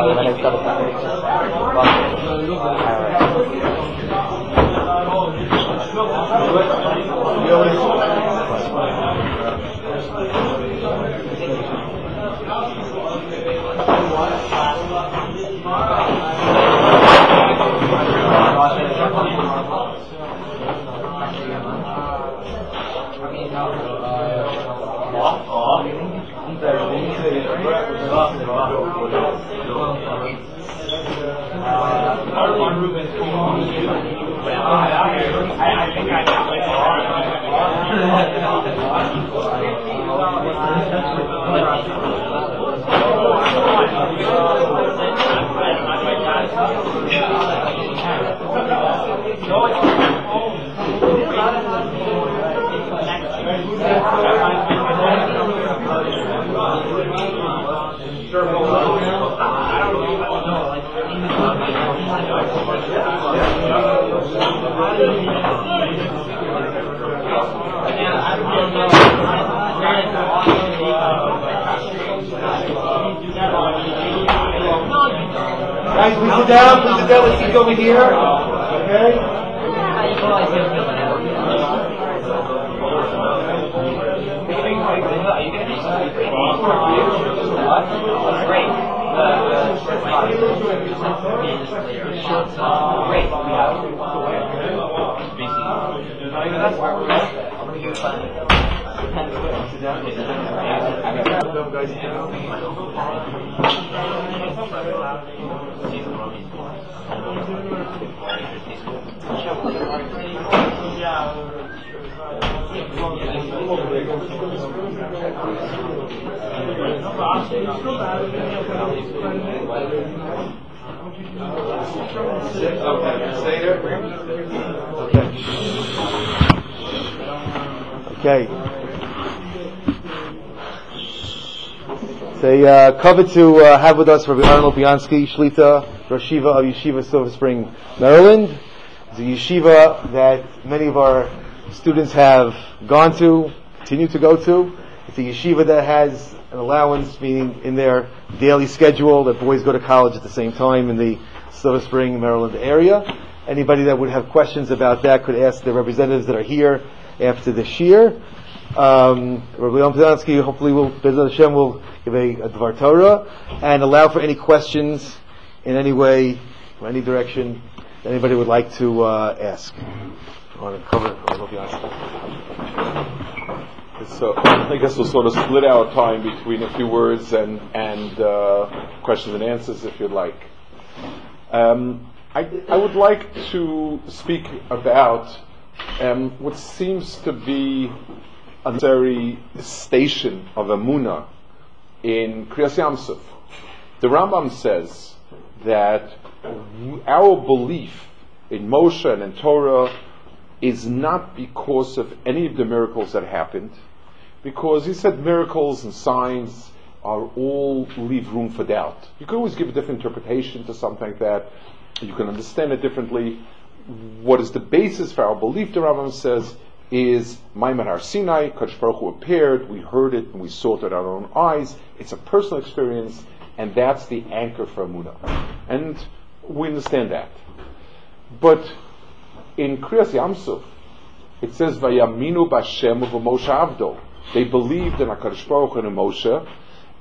Fabiana Lectarza. We sit down, down, let's sit over here. Okay. They uh, covered to uh, have with us Rabbi Aaron Lapiansky, Shlita, Rosh Yeshiva of Yeshiva Silver Spring, Maryland. It's a yeshiva that many of our students have gone to, continue to go to. It's a yeshiva that has an allowance, meaning in their daily schedule, that boys go to college at the same time in the Silver Spring, Maryland area. Anybody that would have questions about that could ask the representatives that are here after this year. Um, Rabbi Yom Podansky hopefully will, B'ezras Hashem will give a, a Dvar Torah and allow for any questions in any way, or any direction anybody would like to uh, ask. I want to cover. So I guess we'll sort of split our time between a few words and and uh, questions and answers, if you'd like. Um, I, I would like to speak about um, what seems to be a necessary station of Emunah in Kriyas Yamsuf. The Rambam says that our belief in Moshe and in Torah is not because of any of the miracles that happened, because he said miracles and signs are all leave room for doubt. You can always give a different interpretation to something like that. You can understand it differently. What is the basis for our belief, the Rambam says, is Maamad Har Sinai, Kadosh Baruch Hu appeared, we heard it and we saw it with our own eyes. It's a personal experience, and that's the anchor for Emunah. And we understand that. But in Kriyas Yamsuf, it says, Vayaminu Bashem Moshe Avdo. They believed in HaKadosh Baruch and Moshe.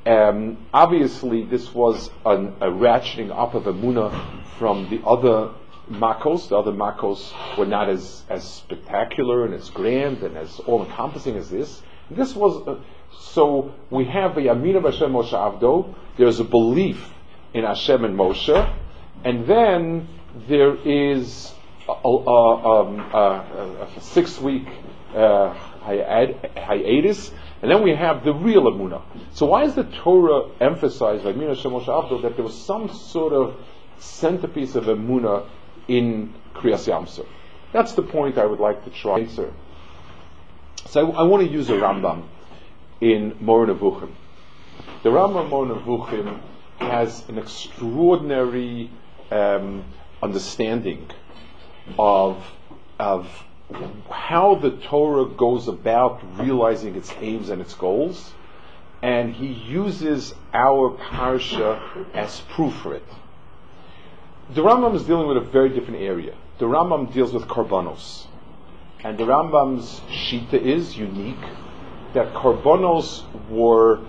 Um, obviously, this was an, a ratcheting up of Emunah from the other Makos. The other Makos were not as, as spectacular and as grand and as all encompassing as this. This was, uh, so we have a Yamina Moshe Avdo. There's a belief in Hashem and Moshe, and then there is a, six-week uh, hiatus, and then we have the real Emunah. So why is the Torah emphasized by Mina Shemosh Avdo that there was some sort of centerpiece of Emunah in Kriyas Yamsuf? That's the point I would like to try to answer. So I, I want to use a Rambam in Moreh Nevuchim. The Rambam Moreh Nevuchim has an extraordinary um, understanding of, of how the Torah goes about realizing its aims and its goals, and he uses our parsha as proof for it. The Rambam is dealing with a very different area. The Rambam deals with korbanos, and the Rambam's shita is unique that korbanos were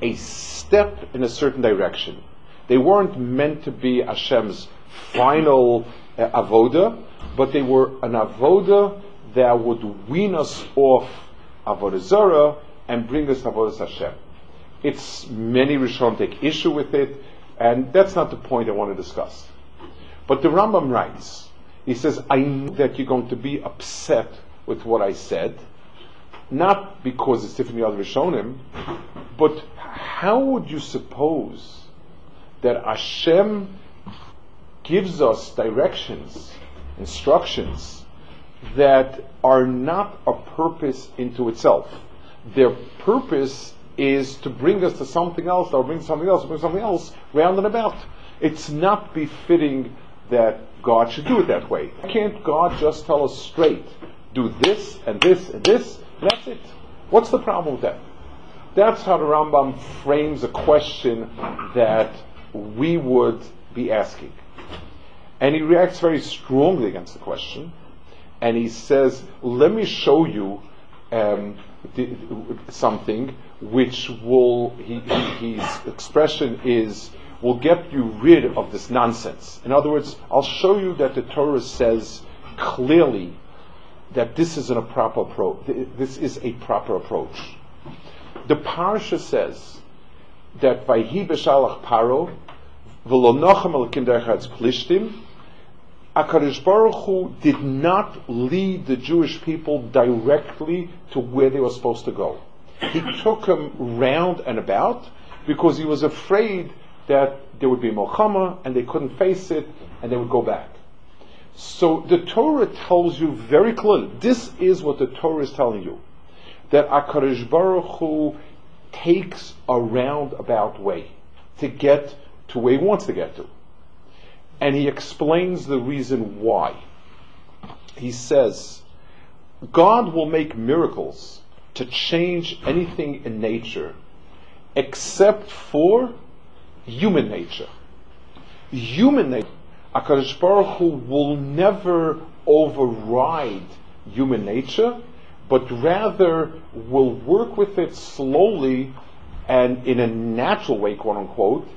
a step in a certain direction. They weren't meant to be Hashem's final Uh, avoda, but they were an avoda that would wean us off avodah zara and bring us avodah Hashem. It's many Rishon take issue with it, and that's not the point I want to discuss. But the Rambam writes, he says, I know that you're going to be upset with what I said, not because it's different than the other Rishonim, but how would you suppose that Hashem gives us directions, instructions that are not a purpose into itself. Their purpose is to bring us to something else, or bring something else, or bring something else, round and about. It's not befitting that God should do it that way. Can't God just tell us straight, do this and this and this, and that's it? What's the problem with that? That's how the Rambam frames a question that we would be asking. And he reacts very strongly against the question. And he says, let me show you um, something which will, he, he, his expression is, will get you rid of this nonsense. In other words, I'll show you that the Torah says clearly that this is a proper approach. This is a proper approach. The parsha says that Vayhi b'shalach paro v'lo nochem el plishtim HaKadosh Baruch Hu did not lead the Jewish people directly to where they were supposed to go. He took them round and about because he was afraid that there would be milchama and they couldn't face it and they would go back. So the Torah tells you very clearly, this is what the Torah is telling you, that HaKadosh Baruch Hu takes a roundabout way to get to where he wants to get to and he explains the reason why. He says, God will make miracles to change anything in nature except for human nature. Human nature, HaKadosh Baruch Hu will never override human nature, but rather will work with it slowly and in a natural way, quote unquote,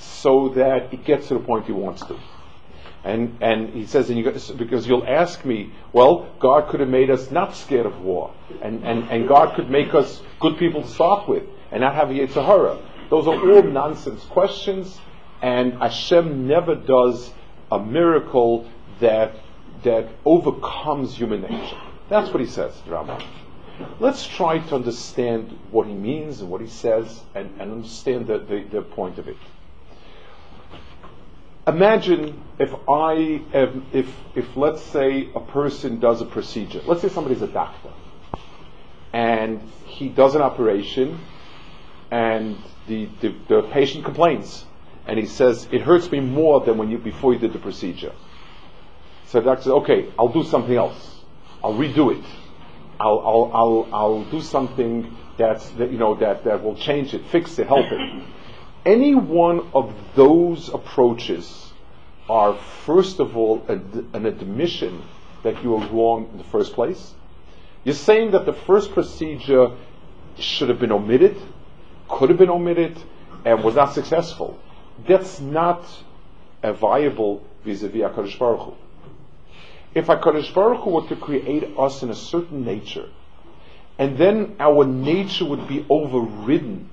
so that it gets to the point he wants to. And, and he says, and you, because you'll ask me, well, God could have made us not scared of war, and, and, and God could make us good people to start with, and not have a Yetzer Those are all nonsense questions, and Hashem never does a miracle that, that overcomes human nature. That's what he says, Rama. Let's try to understand what he means and what he says, and, and understand the, the, the point of it imagine if I, if, if let's say a person does a procedure, let's say somebody's a doctor, and he does an operation, and the, the, the patient complains, and he says, it hurts me more than when you, before you did the procedure. So the doctor says, okay, I'll do something else. I'll redo it. I'll, I'll, I'll, I'll do something that's, that, you know, that, that will change it, fix it, help it any one of those approaches are, first of all, an admission that you were wrong in the first place. You're saying that the first procedure should have been omitted, could have been omitted, and was not successful. That's not a viable vis-a-vis HaKadosh Baruch Hu. If HaKadosh Baruch Hu were to create us in a certain nature, and then our nature would be overridden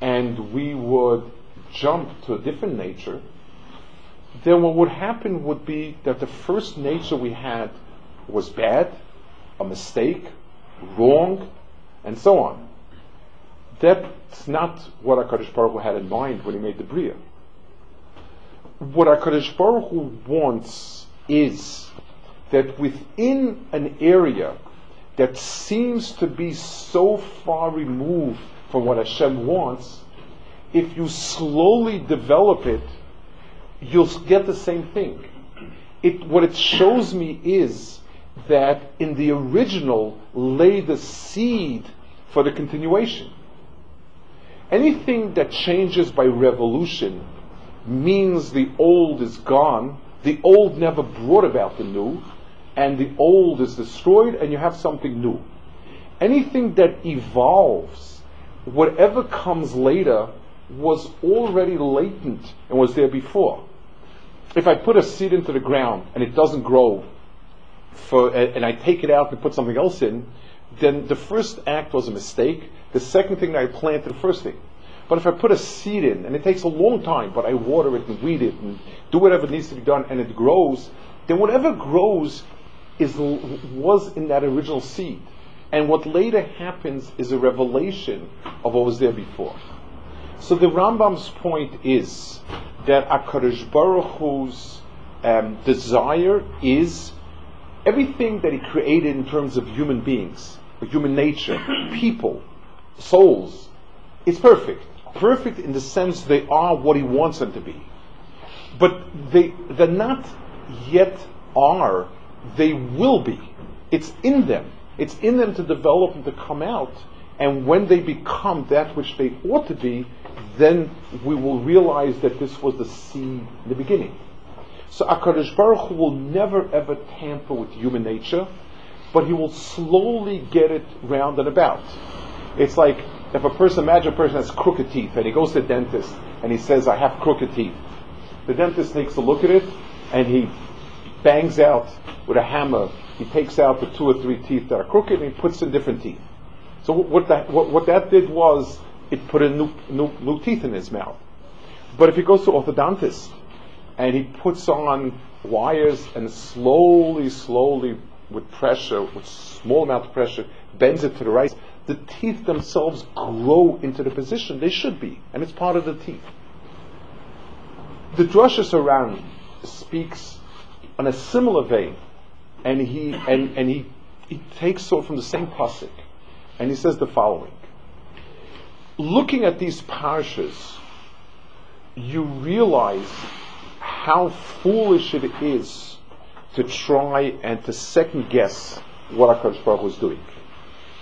and we would jump to a different nature, then what would happen would be that the first nature we had was bad, a mistake, wrong, and so on. That's not what HaKadosh Baruch Hu had in mind when he made the Bria. What HaKadosh Baruch Hu wants is that within an area that seems to be so far removed from what Hashem wants, if you slowly develop it, you'll get the same thing. It, what it shows me is that in the original lay the seed for the continuation. Anything that changes by revolution means the old is gone, the old never brought about the new, and the old is destroyed and you have something new. Anything that evolves, whatever comes later, was already latent and was there before. If I put a seed into the ground and it doesn't grow, for, and I take it out and put something else in, then the first act was a mistake. The second thing that I planted, the first thing. But if I put a seed in, and it takes a long time, but I water it and weed it and do whatever needs to be done, and it grows, then whatever grows is was in that original seed. And what later happens is a revelation of what was there before. So the Rambam's point is that Akadosh Baruch Hu's um, desire is everything that he created in terms of human beings, human nature, people, souls, is perfect. Perfect in the sense they are what he wants them to be. But they, they're not yet are, they will be. It's in them. It's in them to develop and to come out. And when they become that which they ought to be, then we will realize that this was the seed in the beginning. So Akadosh Baruch Hu will never ever tamper with human nature, but he will slowly get it round and about. It's like if a person, imagine a person has crooked teeth and he goes to the dentist and he says, I have crooked teeth. The dentist takes a look at it and he bangs out with a hammer. He takes out the two or three teeth that are crooked and he puts in different teeth. So what that, what, what that did was it put in new, new, new teeth in his mouth. But if he goes to orthodontist and he puts on wires and slowly, slowly, with pressure, with small amount of pressure, bends it to the right, the teeth themselves grow into the position they should be, and it's part of the teeth. The Drashos HaRan speaks on a similar vein, and he and, and he, he takes so from the same pasuk, and he says the following: Looking at these parshas, you realize how foolish it is to try and to second guess what HaKadosh Baruch was doing.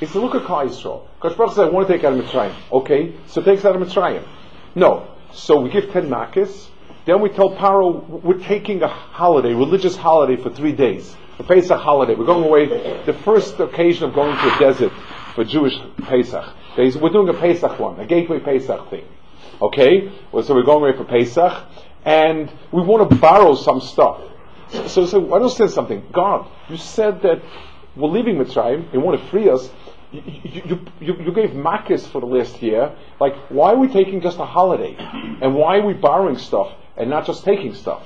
If you look at Klal Yisrael, Baruch said, I want to take out of Mitzrayim. Okay, so takes out of Mitzrayim. No. So we give ten makis, then we tell Paro, we're taking a holiday, religious holiday for three days. The Pesach holiday. We're going away, the first occasion of going to a desert for Jewish Pesach. We're doing a Pesach one, a gateway Pesach thing. Okay? Well, so we're going away for Pesach and we want to borrow some stuff. So, so I don't say something. God, you said that we're leaving Mitzrayim, you want to free us. You, you, you, you gave makis for the last year. Like, why are we taking just a holiday? And why are we borrowing stuff and not just taking stuff?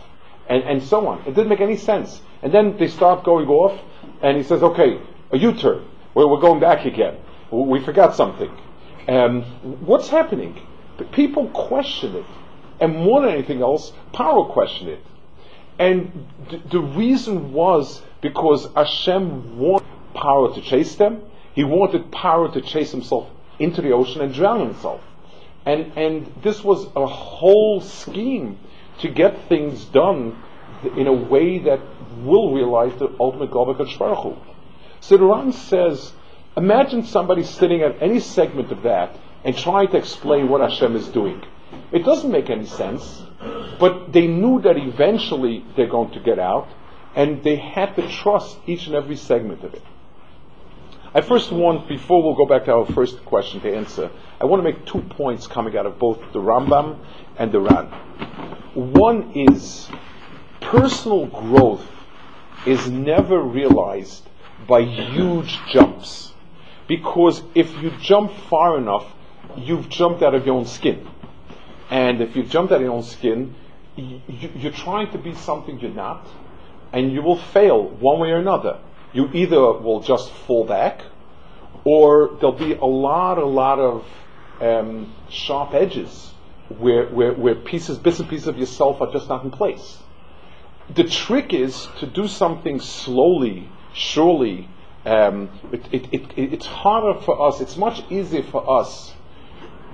And, and so on. It didn't make any sense. And then they start going off, and he says, okay, a U-turn. We're, we're going back again. We forgot something. Um, what's happening? People question it. And more than anything else, Paro questioned it. And th- the reason was because Hashem wanted Paro to chase them. He wanted Paro to chase himself into the ocean and drown himself. And, and this was a whole scheme to get things done in a way that will realize the ultimate goal of Baruch. So the Ran says, imagine somebody sitting at any segment of that and trying to explain what Hashem is doing. It doesn't make any sense, but they knew that eventually they're going to get out, and they had to trust each and every segment of it. I first want, before we'll go back to our first question to answer, I want to make two points coming out of both the Rambam and the Ran. One is personal growth is never realized by huge jumps. Because if you jump far enough, you've jumped out of your own skin And if you jump out of your own skin, y- y- you're trying to be something you're not, and you will fail one way or another. You either will just fall back, or there'll be a lot, a lot of um, sharp edges where, where, where pieces, bits and pieces of yourself are just not in place. The trick is to do something slowly, surely. Um, it, it, it, it's harder for us, it's much easier for us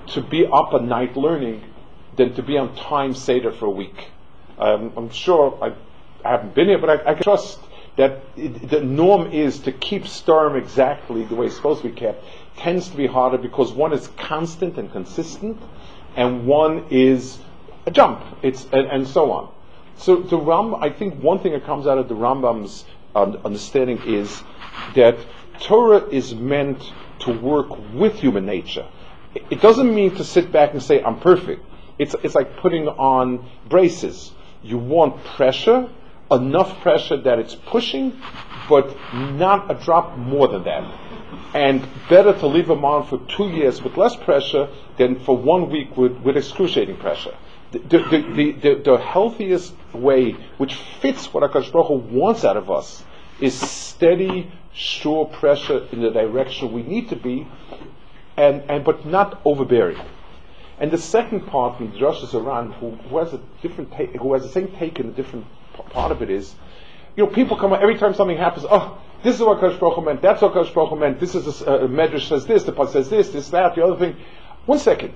to be up at night learning than to be on time Seder for a week. Um, I'm sure I, I haven't been here, but I, I can trust that it, the norm is to keep Sturm exactly the way it's supposed to be kept tends to be harder because one is constant and consistent, and one is a jump. It's and, and so on. So the Ram, I think one thing that comes out of the Rambam's um, understanding is that Torah is meant to work with human nature. It, it doesn't mean to sit back and say I'm perfect. It's it's like putting on braces. You want pressure, enough pressure that it's pushing, but not a drop more than that. And better to leave them on for two years with less pressure than for one week with, with excruciating pressure. The, the, the, the, the healthiest way, which fits what HaKadosh Baruch wants out of us, is steady, sure pressure in the direction we need to be, and, and but not overbearing. And the second part from Drashos HaRan, who, has a different who has the same take in a different part of it is, you know, people come every time something happens. Oh, this is what Kadosh Baruch meant. That's what Kadosh Baruch meant. This is a, a medrash says this. The part says this. This that. The other thing. One second.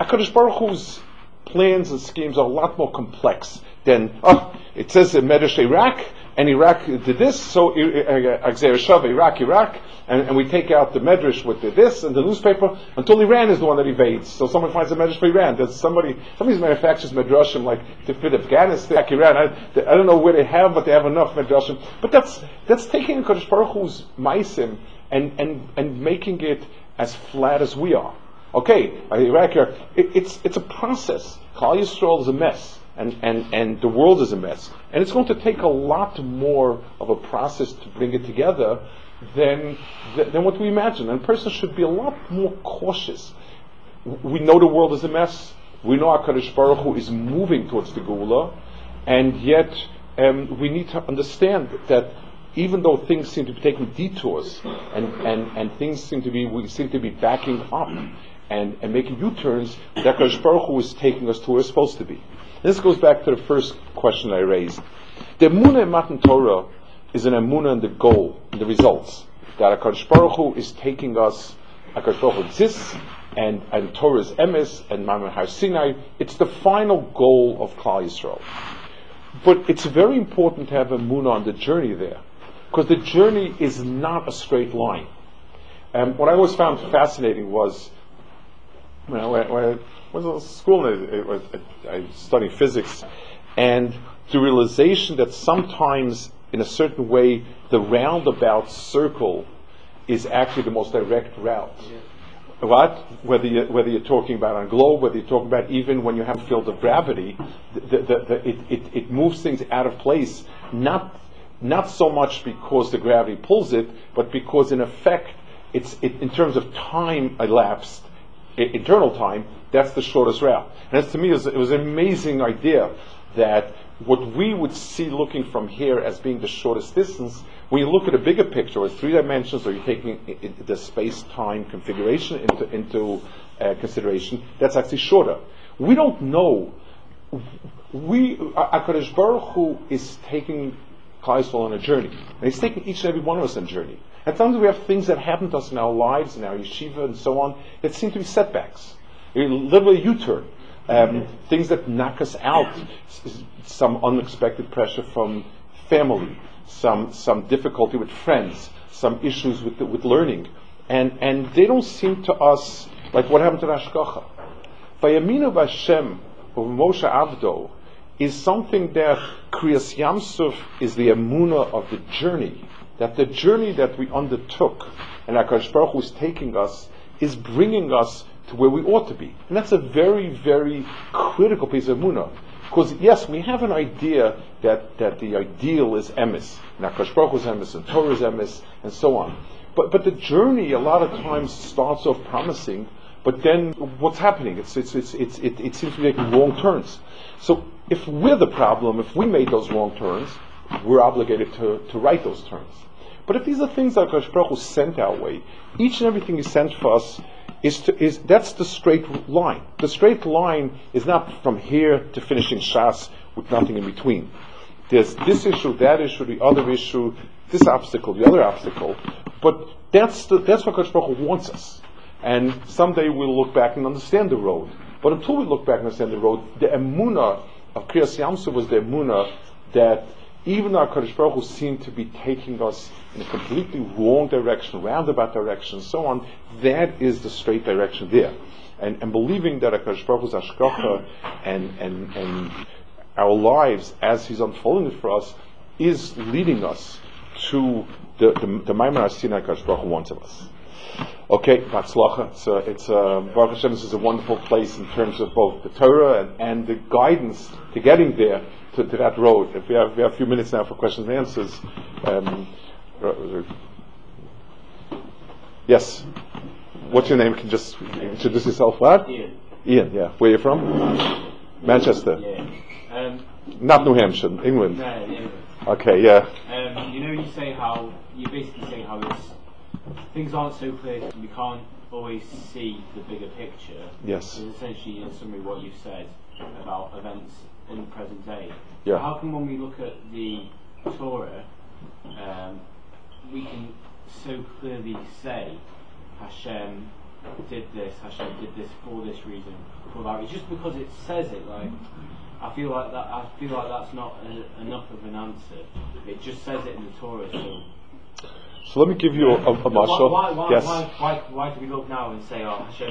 Kadosh Baruch Hu's plans and schemes are a lot more complex than oh, it says in medrash Iraq and Iraq did this, so Axer Shav, Iraq, Iraq, and, and, we take out the medrash with the this and the newspaper until Iran is the one that evades. So someone finds a medrash for Iran. There's somebody, somebody manufactures medrashim like to fit Afghanistan, Iran. I, I, don't know where they have, but they have enough medrashim. But that's that's taking Kadosh Baruch Hu's maisim and, and, and making it as flat as we are. Okay, Iraq, it, it's it's a process. Klal Yisrael is a mess and, and, and the world is a mess. And it's going to take a lot more of a process to bring it together than, than what we imagine. And person should be a lot more cautious. We know the world is a mess. We know HaKadosh Baruch Hu is moving towards the Geula. And yet, um, we need to understand that even though things seem to be taking detours and, and, and things seem to be, we seem to be backing up and, and making U-turns, that HaKadosh Baruch Hu is taking us to where we're supposed to be. This goes back to the first question I raised. The Emunah in Matan Torah is an Emunah in the goal, in the results. That HaKadosh Baruch Hu is taking us, HaKadosh Baruch Hu exists, and, and Torah is Emes, and Maamad Har Sinai. It's the final goal of Klal Yisrael. But it's very important to have Emunah on the journey there, because the journey is not a straight line. And what I always found fascinating was, when I, when was in school and I, I, I studied physics, and the realization that sometimes, in a certain way, the roundabout circle is actually the most direct route. Yeah. What? Whether, you, whether you're talking about on a globe, whether you're talking about even when you have a field of gravity, the, the, the, it, it, it moves things out of place, not, not so much because the gravity pulls it, but because in effect, it's, it, in terms of time elapsed, internal time, that's the shortest route. And to me, it was, an amazing idea that what we would see looking from here as being the shortest distance, when you look at a bigger picture, or three dimensions, or you're taking the space-time configuration into, into uh, consideration, that's actually shorter. We don't know. We, HaKadosh Baruch Hu is taking Klal on a journey. And he's taking each and every one of us on a journey. And sometimes we have things that happen to us in our lives, in our yeshiva, and so on, that seem to be setbacks. A U-turn. Um, things that knock us out. Some unexpected pressure from family, some some difficulty with friends, some issues with the, with learning, and and they don't seem to us like what happened to Hashgacha. Vayaminu Vashem of Moshe Avdo is something that Kriyas Yamsuf is the emuna of the journey. That the journey that we undertook and Akash Baruch Hu is taking us is bringing us to where we ought to be. And that's a very, very critical piece of Munah. Because yes, we have an idea that, that the ideal is emes. Nakash Baruch is emes, and Torah is emes, and so on. But, but the journey a lot of times starts off promising, but then what's happening? It's, it's, it's, it's, it, it seems to be making wrong turns. So if we're the problem, if we made those wrong turns, we're obligated to, to right those terms. But if these are things that Hakadosh Baruch Hu sent our way, each and everything He sent for us is to, is that's the straight line. The straight line is not from here to finishing Shas with nothing in between. There's this issue, that issue, the other issue, this obstacle, the other obstacle. But that's the, that's what Hakadosh Baruch Hu wants us. And someday we'll look back and understand the road. But until we look back and understand the road, the emuna of Kriyas Yamsuf was the emuna that even though Kadosh Baruch Hu seemed to be taking us in a completely wrong direction, roundabout direction, and so on, that is the straight direction there. And, and believing that Kadosh Baruch Hu's Hashgacha and, and, and our lives as He's unfolding for us is leading us to the, the, the Maamad Sinai Kadosh Baruch Hu wants of us. Okay, Hatzlacha. It's a, it's a, Baruch Hashem, this is a wonderful place in terms of both the Torah and, and the guidance to getting there to, to that road. If we have, we have a few minutes now for questions and answers. Um, yes. What's your name? Can just introduce yourself. What? Ian. Ian. Yeah. Where are you from? Manchester. Yeah. Um, Not New Hampshire. England. no, anyway. Okay. Yeah. Um, you know, you say how you basically say how it's things aren't so clear. We can't always see the bigger picture. Yes. Is essentially in summary what you've said about events in the present day. Yeah. How come when we look at the Torah, um, we can so clearly say Hashem did this, Hashem did this for this reason, for that reason, just because it says it. Like I feel like that. I feel like that's not a, enough of an answer. It just says it in the Torah. So So let me give you a, a, a why, why, why, yes. why, why, why do we look now and say, oh, Hashem